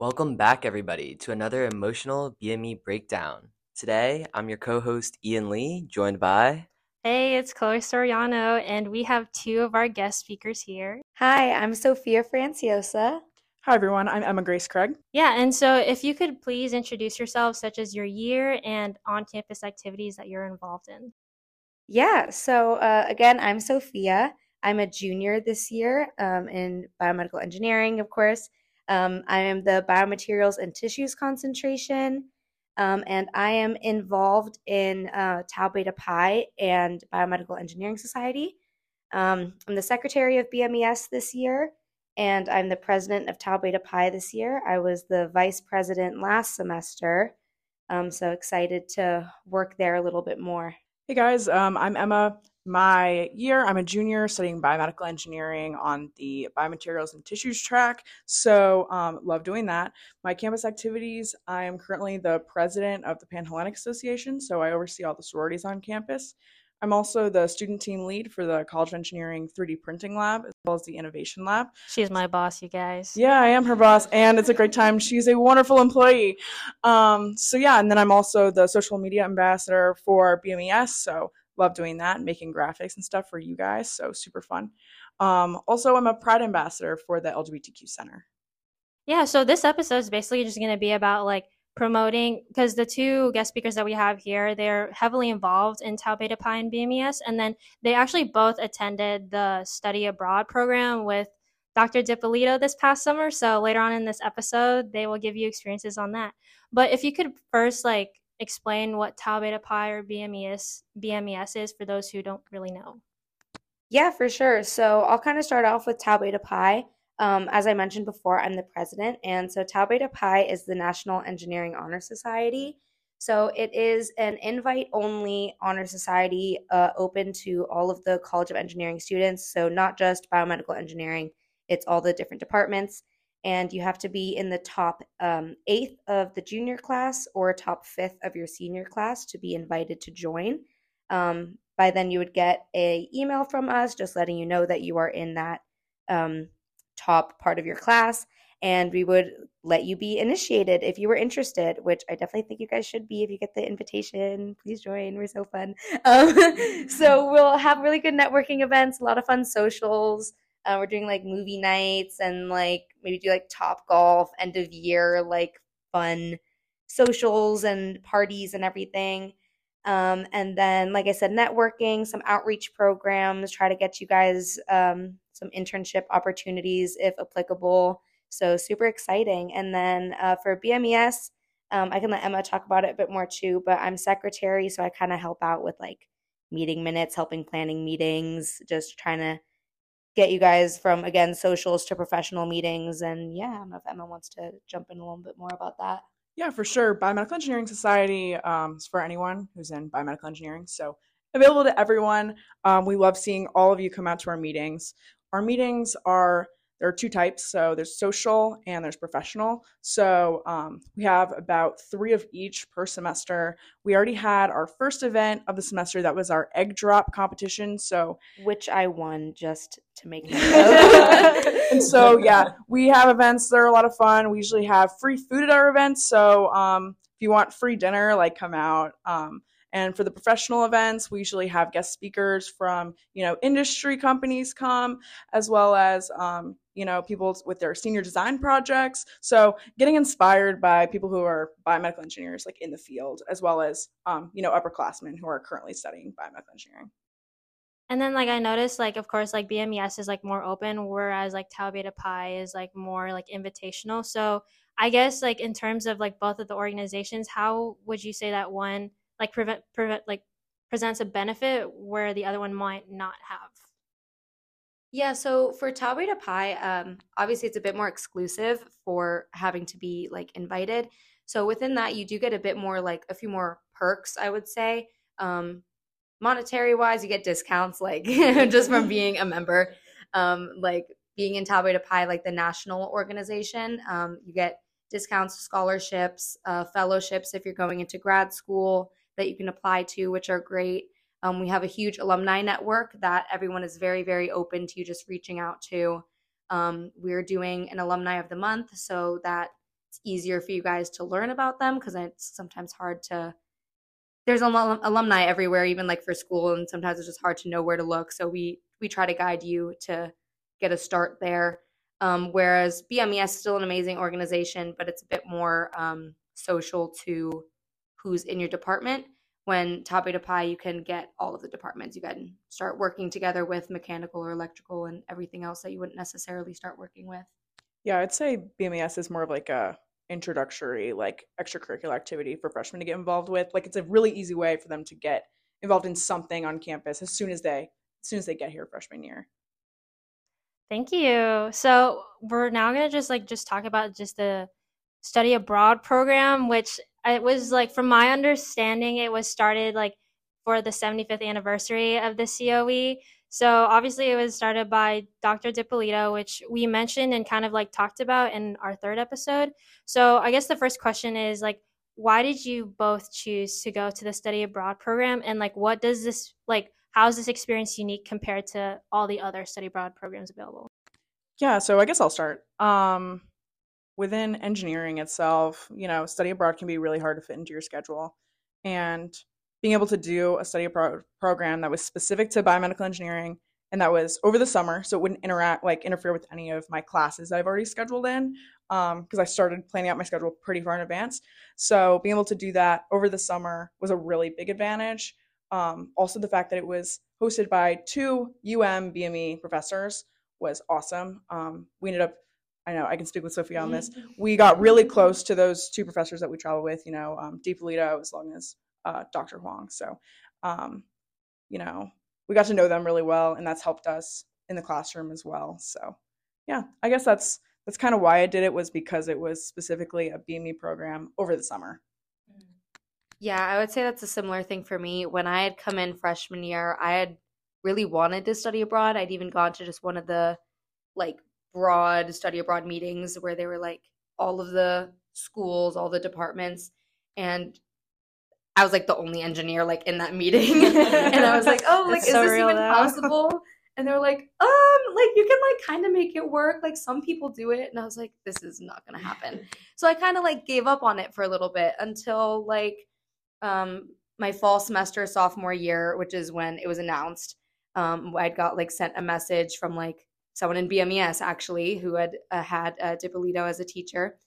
Welcome back, everybody, to another emotional BME breakdown. Today, I'm your co host, Ian Lee, joined by. Hey, it's Chloe Soriano, and we have two of our guest speakers here. Hi, I'm Sophia Franciosa. Hi, everyone. I'm Emma Grace Craig. Yeah, and so if you could please introduce yourselves, such as your year and on campus activities that you're involved in. Yeah, so uh, again, I'm Sophia. I'm a junior this year um, in biomedical engineering, of course. Um, I am the biomaterials and tissues concentration, um, and I am involved in uh, Tau Beta Pi and Biomedical Engineering Society. Um, I'm the secretary of BMES this year, and I'm the president of Tau Beta Pi this year. I was the vice president last semester, um, so excited to work there a little bit more. Hey guys, um, I'm Emma my year. I'm a junior studying biomedical engineering on the biomaterials and tissues track. So, um, love doing that. My campus activities I am currently the president of the Panhellenic Association, so I oversee all the sororities on campus. I'm also the student team lead for the College of Engineering 3D printing lab as well as the innovation lab. She's my boss, you guys. Yeah, I am her boss, and it's a great time. She's a wonderful employee. Um, so, yeah, and then I'm also the social media ambassador for BMES. So, love doing that making graphics and stuff for you guys. So super fun. Um, also, I'm a Pride ambassador for the LGBTQ Center. Yeah, so this episode is basically just going to be about like promoting because the two guest speakers that we have here they're heavily involved in tau beta pi and bmes and then they actually both attended the study abroad program with dr D'Ippolito this past summer so later on in this episode they will give you experiences on that but if you could first like explain what tau beta pi or BMES BMES is for those who don't really know? Yeah, for sure. So I'll kind of start off with tau beta pi. Um, as I mentioned before, I'm the president, and so Tau Beta Pi is the National Engineering Honor Society. So it is an invite-only honor society, uh, open to all of the College of Engineering students. So not just biomedical engineering; it's all the different departments and you have to be in the top um, eighth of the junior class or top fifth of your senior class to be invited to join. Um, by then, you would get a email from us just letting you know that you are in that um, top part of your class, and we would let you be initiated if you were interested. Which I definitely think you guys should be if you get the invitation. Please join; we're so fun. Um, so we'll have really good networking events, a lot of fun socials. Uh, we're doing like movie nights and like maybe do like Topgolf, end of year, like fun socials and parties and everything. Um, and then, like I said, networking, some outreach programs, try to get you guys um, some internship opportunities if applicable. So, super exciting. And then uh, for BMES, um, I can let Emma talk about it a bit more too, but I'm secretary, so I kind of help out with like meeting minutes, helping planning meetings, just trying to get you guys from again socials to professional meetings. And yeah, I don't know if Emma wants to jump in a little bit more about that. Yeah, for sure. Biomedical Engineering Society um, is for anyone who's in biomedical engineering. So available to everyone. Um, we love seeing all of you come out to our meetings. Our meetings are there are two types. So there's social and there's professional. So um, we have about three of each per semester. We already had our first event of the semester. That was our egg drop competition. So which I won just to make. and so yeah, we have events. They're a lot of fun. We usually have free food at our events. So um, if you want free dinner, like come out. Um, and for the professional events, we usually have guest speakers from, you know, industry companies come, as well as, um, you know, people with their senior design projects. So getting inspired by people who are biomedical engineers, like in the field, as well as, um, you know, upperclassmen who are currently studying biomedical engineering. And then like I noticed like of course like BMES is like more open whereas like Tau Beta Pi is like more like invitational. So I guess like in terms of like both of the organizations, how would you say that one like prevent prevent like presents a benefit where the other one might not have. Yeah so for tau beta pi um, obviously it's a bit more exclusive for having to be like invited. So within that you do get a bit more like a few more perks i would say. Um, monetary wise you get discounts like just from being a member. Um, like being in tau beta pi like the national organization um, you get discounts scholarships uh, fellowships if you're going into grad school that you can apply to, which are great. Um, we have a huge alumni network that everyone is very, very open to you just reaching out to. Um, we're doing an alumni of the month, so that it's easier for you guys to learn about them because it's sometimes hard to there's alum- alumni everywhere even like for school and sometimes it's just hard to know where to look so we we try to guide you to get a start there um, whereas bmes is still an amazing organization but it's a bit more um, social to who's in your department when Tau Beta Pi you can get all of the departments you can start working together with mechanical or electrical and everything else that you wouldn't necessarily start working with Yeah, I'd say BMES is more of like a introductory, like extracurricular activity for freshmen to get involved with. Like it's a really easy way for them to get involved in something on campus as soon as they as soon as they get here freshman year. Thank you. So we're now gonna just like just talk about just the study abroad program, which it was like from my understanding, it was started like for the 75th anniversary of the COE. So obviously it was started by Dr. D'Ippolito, which we mentioned and kind of like talked about in our third episode. So I guess the first question is like, why did you both choose to go to the study abroad program? And like, what does this like, how is this experience unique compared to all the other study abroad programs available? Yeah, so I guess I'll start. Um, within engineering itself, you know, study abroad can be really hard to fit into your schedule. And being able to do a study abroad program that was specific to biomedical engineering and that was over the summer, so it wouldn't interact like interfere with any of my classes that I've already scheduled in, because um, I started planning out my schedule pretty far in advance. So being able to do that over the summer was a really big advantage. Um, also, the fact that it was hosted by two UM BME professors was awesome. Um, we ended up, I know I can speak with Sophia on this. We got really close to those two professors that we travel with. You know, um, D'Ippolito as long as uh, Dr. Huang. So, um, you know, we got to know them really well, and that's helped us in the classroom as well. So, yeah, I guess that's that's kind of why I did it was because it was specifically a BME program over the summer. Yeah, I would say that's a similar thing for me. When I had come in freshman year, I had really wanted to study abroad. I'd even gone to just one of the like broad study abroad meetings where they were like all of the schools, all the departments, and I was like the only engineer like in that meeting, and I was like, "Oh, like is so this even though. possible?" And they were like, "Um, like you can like kind of make it work. Like some people do it." And I was like, "This is not gonna happen." So I kind of like gave up on it for a little bit until like um my fall semester sophomore year, which is when it was announced. Um, I'd got like sent a message from like someone in BMES actually who had uh, had uh, D'Ippolito as a teacher,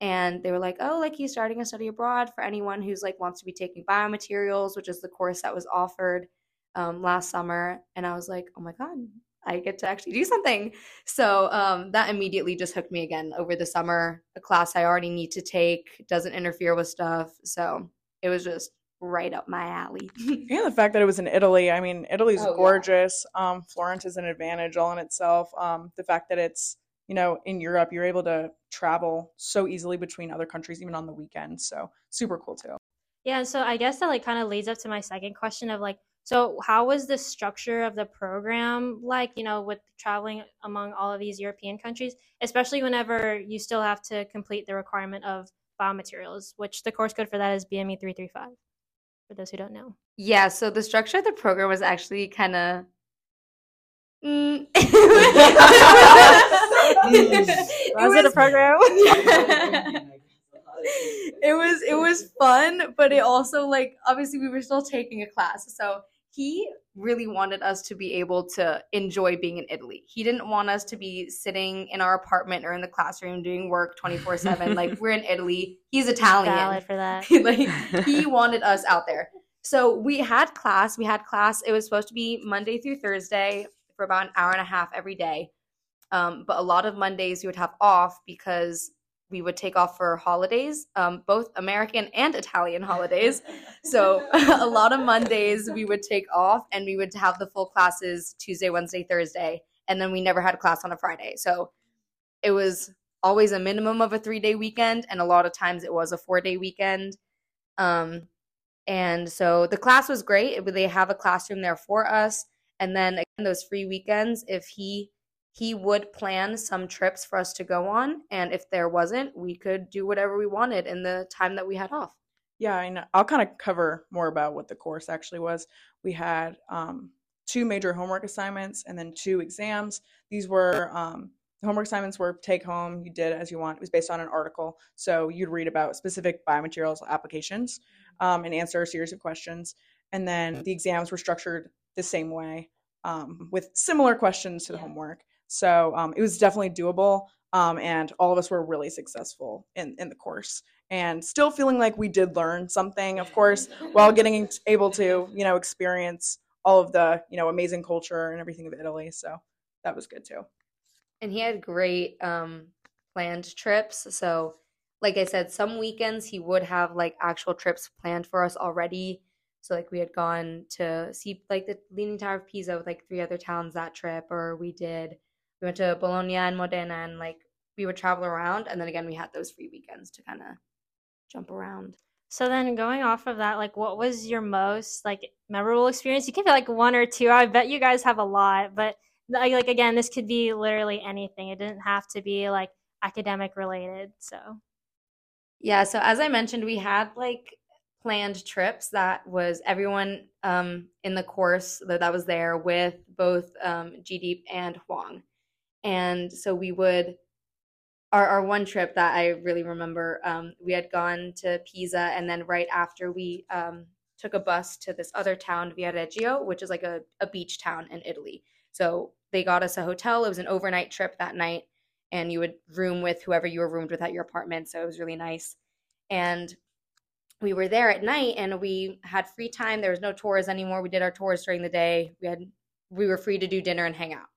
and they were like, "Oh, like he's starting a study abroad for anyone who's like wants to be taking biomaterials, which is the course that was offered um, last summer." And I was like, "Oh my god, I get to actually do something!" So um, that immediately just hooked me again over the summer. A class I already need to take doesn't interfere with stuff, so it was just right up my alley. And the fact that it was in Italy, I mean, Italy's Oh, yeah. gorgeous. Um, Florence is an advantage all in itself. Um, the fact that it's, you know, in Europe, you're able to travel so easily between other countries, even on the weekends. So super cool too. Yeah, so I guess that like kind of leads up to my second question of like, so how was the structure of the program like, you know, with traveling among all of these European countries, especially whenever you still have to complete the requirement of biomaterials, which the course code for that is BME 335, for those who don't know. Yeah, so the structure of the program was actually kind of. Mm. Was it a program? it was it was fun, but it also like obviously we were still taking a class. So he really wanted us to be able to enjoy being in Italy. He didn't want us to be sitting in our apartment or in the classroom doing work 24/7 like we're in Italy. He's Italian. Valid for that. like he wanted us out there. So we had class. We had class. It was supposed to be Monday through Thursday for about an hour and a half every day. Um, but a lot of Mondays we would have off because we would take off for holidays, um, both American and Italian holidays. So a lot of Mondays we would take off and we would have the full classes Tuesday, Wednesday, Thursday. And then we never had a class on a Friday. So it was always a minimum of a three day weekend. And a lot of times it was a four day weekend. Um, and so the class was great. It- They have a classroom there for us. And then again, those free weekends, if he he would plan some trips for us to go on, and if there wasn't, we could do whatever we wanted in the time that we had off. Yeah, I know. I'll kind of cover more about what the course actually was. We had um, two major homework assignments and then two exams. These were um, the homework assignments were take home, you did as you want. It was based on an article. So you'd read about specific biomaterials applications um, and answer a series of questions. And then the exams were structured the same way um, with similar questions to the Yeah. homework. So um, it was definitely doable. Um, and all of us were really successful in, in the course and still feeling like we did learn something, of course, while getting able to, you know, experience all of the, you know, amazing culture and everything of Italy. So that was good too. and he had great um planned trips so like i said some weekends he would have like actual trips planned for us already so like we had gone to see like the leaning tower of pisa with like three other towns that trip or we did we went to bologna and modena and like we would travel around and then again we had those free weekends to kind of jump around So then going off of that, like what was your most like memorable experience? You can be like one or two. I bet you guys have a lot, but like, again, this could be literally anything. It didn't have to be like academic related. So Yeah, so as I mentioned, we had like planned trips that was everyone um in the course that, that was there with both um GDeep and Huang. And so we would our, our one trip that I really remember, um, we had gone to Pisa and then right after we um took a bus to this other town, Viareggio, which is like a, a beach town in Italy. So they got us a hotel. It was an overnight trip that night and you would room with whoever you were roomed with at your apartment. So it was really nice. And we were there at night and we had free time. There was no tours anymore. We did our tours during the day. We had we were free to do dinner and hang out.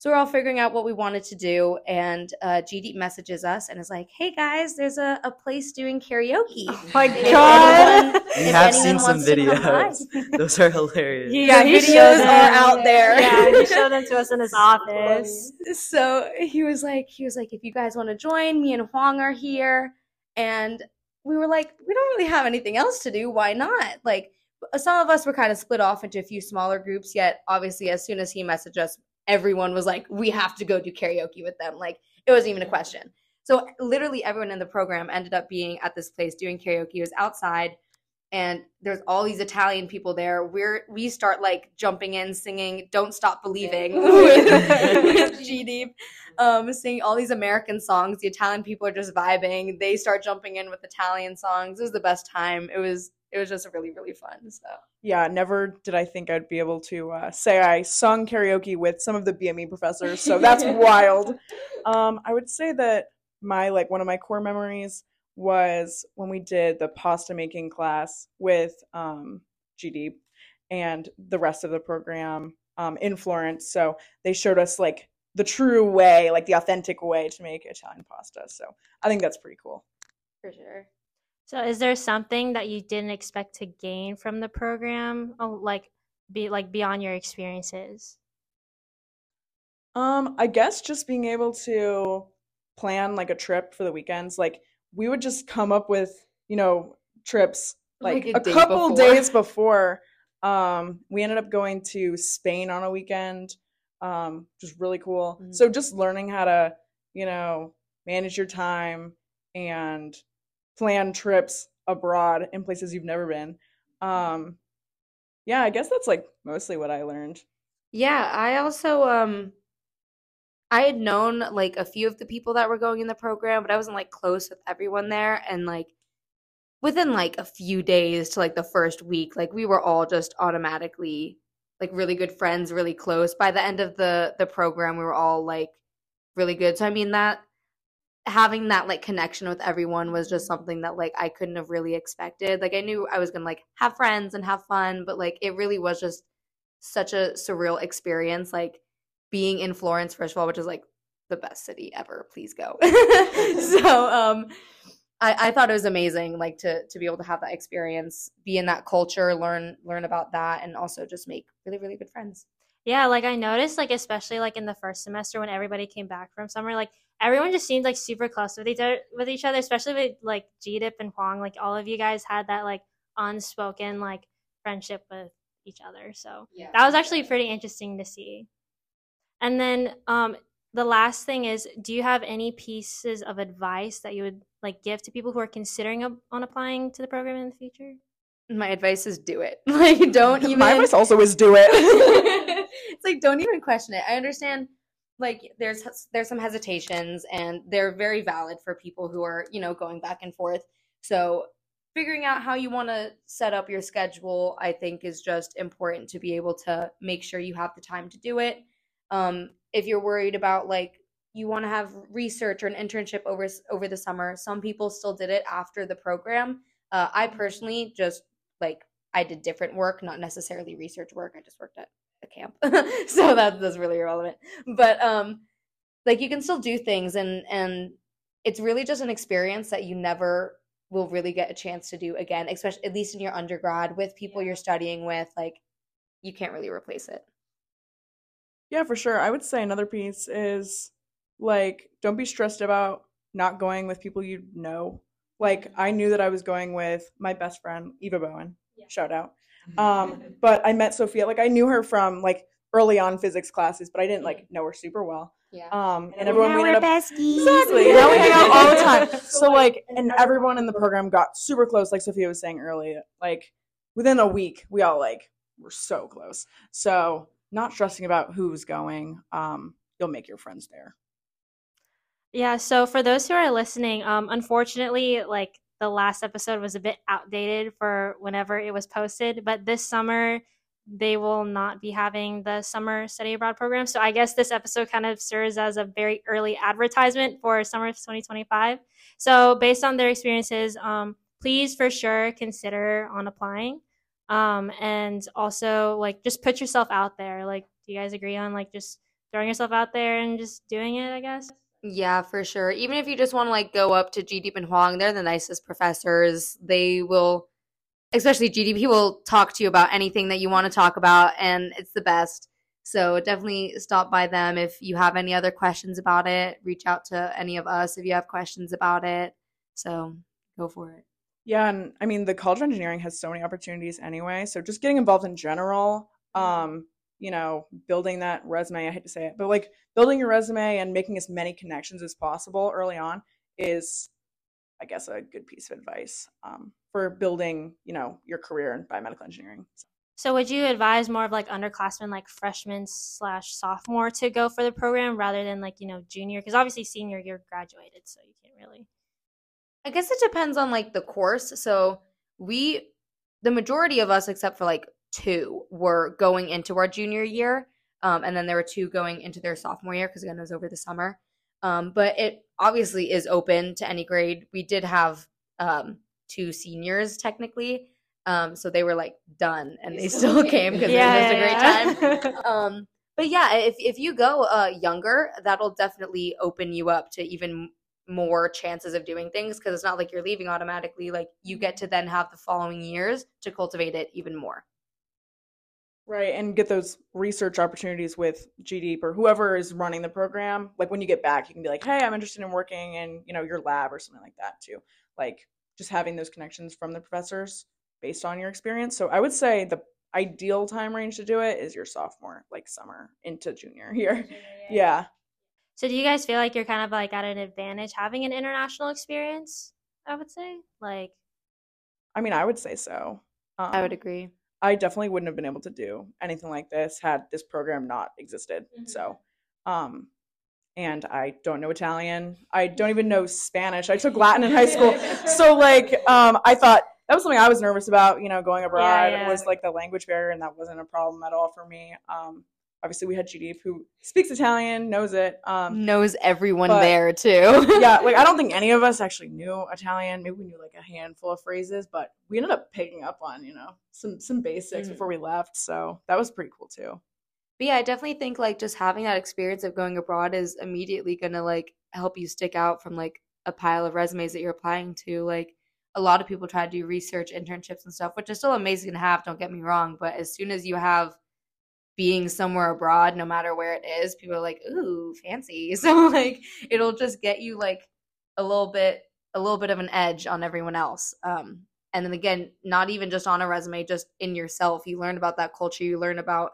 So we're all figuring out what we wanted to do, and uh, GD messages us and is like, "Hey guys, there's a, a place doing karaoke. Oh my If God. anyone- We have seen some wants to come by." videos. Those are hilarious. yeah, The videos are out there. Yeah, he showed them to us in his office. so he was like he was like if you guys want to join me and huang are here and we were like we don't really have anything else to do why not like some of us were kind of split off into a few smaller groups yet obviously as soon as he messaged us everyone was like we have to go do karaoke with them like it wasn't even a question so literally everyone in the program ended up being at this place doing karaoke it was outside and there's all these Italian people there. We're we start like jumping in, singing "Don't Stop Believing" with, with G Deep, um, singing all these American songs. The Italian people are just vibing. They start jumping in with Italian songs. It was the best time. It was it was just really really fun. So Yeah, never did I think I'd be able to uh, say I sung karaoke with some of the BME professors. So that's wild. Um, I would say that my like one of my core memories was when we did the pasta making class with um, GD and the rest of the program um, in Florence. So they showed us like the true way, like the authentic way to make Italian pasta. So I think that's pretty cool. for sure. So, is there something that you didn't expect to gain from the program, oh, like be like beyond your experiences? Um, I guess just being able to plan like a trip for the weekends, like we would just come up with, you know, trips like, Like a a, day couple before. days before. Um, we ended up going to Spain on a weekend, um, which was really cool. Mhm. So just learning how to, you know, manage your time and plan trips abroad in places you've never been. Um, yeah, I guess that's like mostly what I learned. Yeah, I also um I had known like a few of the people that were going in the program, but I wasn't like close with everyone there and like within like a few days to like the first week, like we were all just automatically like really good friends, really close. By the end of the the program, we were all like really good. So I mean that having that like connection with everyone was just something that like I couldn't have really expected. Like I knew I was going to like have friends and have fun, but like it really was just such a surreal experience like being in Florence first of all, which is like the best city ever. Please go. so um I, I thought it was amazing like to to be able to have that experience, be in that culture, learn learn about that and also just make really really good friends. Yeah, like I noticed, like especially like in the first semester when everybody came back from summer, like everyone just seemed like super close with each other, with each other, especially with like GDIP and Huang. Like all of you guys had that like unspoken like friendship with each other. So Yeah. that was actually pretty interesting to see. And then um the last thing is do you have any pieces of advice that you would like give to people who are considering a- on applying to the program in the future? My advice is do it. Like don't even My advice also is do it. it's like don't even question it. I understand like there's there's some hesitations and they're very valid for people who are you know going back and forth so figuring out how you want to set up your schedule i think is just important to be able to make sure you have the time to do it um, if you're worried about like you want to have research or an internship over over the summer some people still did it after the program uh, i personally just like i did different work not necessarily research work i just worked at a camp. So that, that's really irrelevant. But um like you can still do things and and it's really just an experience that you never will really get a chance to do again especially at least in your undergrad with people you're studying with like you can't really replace it. Yeah for sure. I would say another piece is like don't be stressed about not going with people you know like i knew that i was going with my best friend eva bowen yeah. shout out um, but I met Sophia, like I knew her from like early on physics classes, but I didn't like know her super well. Yeah. Um, and everyone now we we're ended up besties. exactly. Now we hang out all the time. So like, and everyone in the program got super close, like Sophia was saying earlier. Like within a week, we all like were so close. So not stressing about who's going. Um, you'll make your friends there. Yeah, so for those who are listening, um, unfortunately, like the last episode was a bit outdated for whenever it was posted, but this summer they will not be having the summer study abroad program. So I guess this episode kind of serves as a very early advertisement for summer 2025. So based on their experiences, um, please for sure consider on applying. Um, and also like just put yourself out there. Like, do you guys agree on like just throwing yourself out there and just doing it? I guess. Yeah, for sure. Even if you just want to like go up to GDP and Huang, they're the nicest professors. They will, especially GDP, will talk to you about anything that you want to talk about, and it's the best. So definitely stop by them if you have any other questions about it. Reach out to any of us if you have questions about it. So go for it. Yeah, and I mean the College of Engineering has so many opportunities anyway. So just getting involved in general, um, you know, building that resume, I hate to say it, but like building your resume and making as many connections as possible early on is, I guess, a good piece of advice um, for building, you know, your career in biomedical engineering. So. So would you advise more of like underclassmen, like freshmen slash sophomore, to go for the program rather than like you know junior? Because obviously senior you're graduated, so you can't really. I guess it depends on like the course. So we, the majority of us, except for like two were going into our junior year. Um, and then there were two going into their sophomore year because again it was over the summer. Um, but it obviously is open to any grade. We did have um, two seniors technically, um, so they were like done, and they still came because yeah, it was just a great time. um, but yeah, if if you go uh, younger, that'll definitely open you up to even more chances of doing things because it's not like you're leaving automatically. Like you get to then have the following years to cultivate it even more. Right, and get those research opportunities with GDeep or whoever is running the program. Like when you get back, you can be like, "Hey, I'm interested in working in you know your lab or something like that too." Like just having those connections from the professors based on your experience. So I would say the ideal time range to do it is your sophomore, like summer into junior year. yeah. So do you guys feel like you're kind of like at an advantage having an international experience? I would say, like. I mean, I would say so. Um, I would agree. I definitely wouldn't have been able to do anything like this had this program not existed. Mm-hmm. So, um, and I don't know Italian. I don't even know Spanish. I took Latin in high school. So, like, um, I thought that was something I was nervous about, you know, going abroad yeah, yeah. was like the language barrier, and that wasn't a problem at all for me. Um, obviously we had GD who speaks Italian, knows it, um, knows everyone there too. yeah, like I don't think any of us actually knew Italian. Maybe we knew like a handful of phrases, but we ended up picking up on you know some some basics mm-hmm. before we left. So that was pretty cool too. But yeah, I definitely think like just having that experience of going abroad is immediately gonna like help you stick out from like a pile of resumes that you're applying to. Like a lot of people try to do research internships and stuff, which is still amazing to have. Don't get me wrong, but as soon as you have being somewhere abroad, no matter where it is, people are like, ooh, fancy. So like it'll just get you like a little bit a little bit of an edge on everyone else. Um, and then again, not even just on a resume, just in yourself. You learn about that culture, you learn about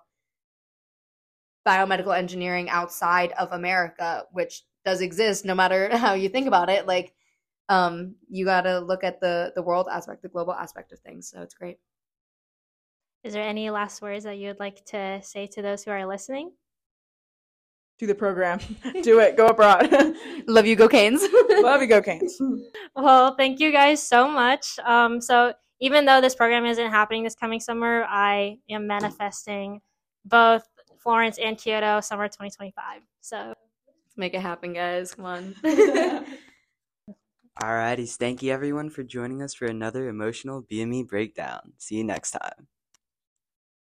biomedical engineering outside of America, which does exist no matter how you think about it. Like um, you got to look at the the world aspect, the global aspect of things. So it's great. Is there any last words that you would like to say to those who are listening? do the program. do it. Go abroad. Love you, go Canes. Love you, go Canes. Well, thank you guys so much. Um, so even though this program isn't happening this coming summer, I am manifesting both Florence and Kyoto summer 2025. So Let's make it happen, guys. Come on. Alrighty, thank you everyone for joining us for another emotional BME breakdown. See you next time.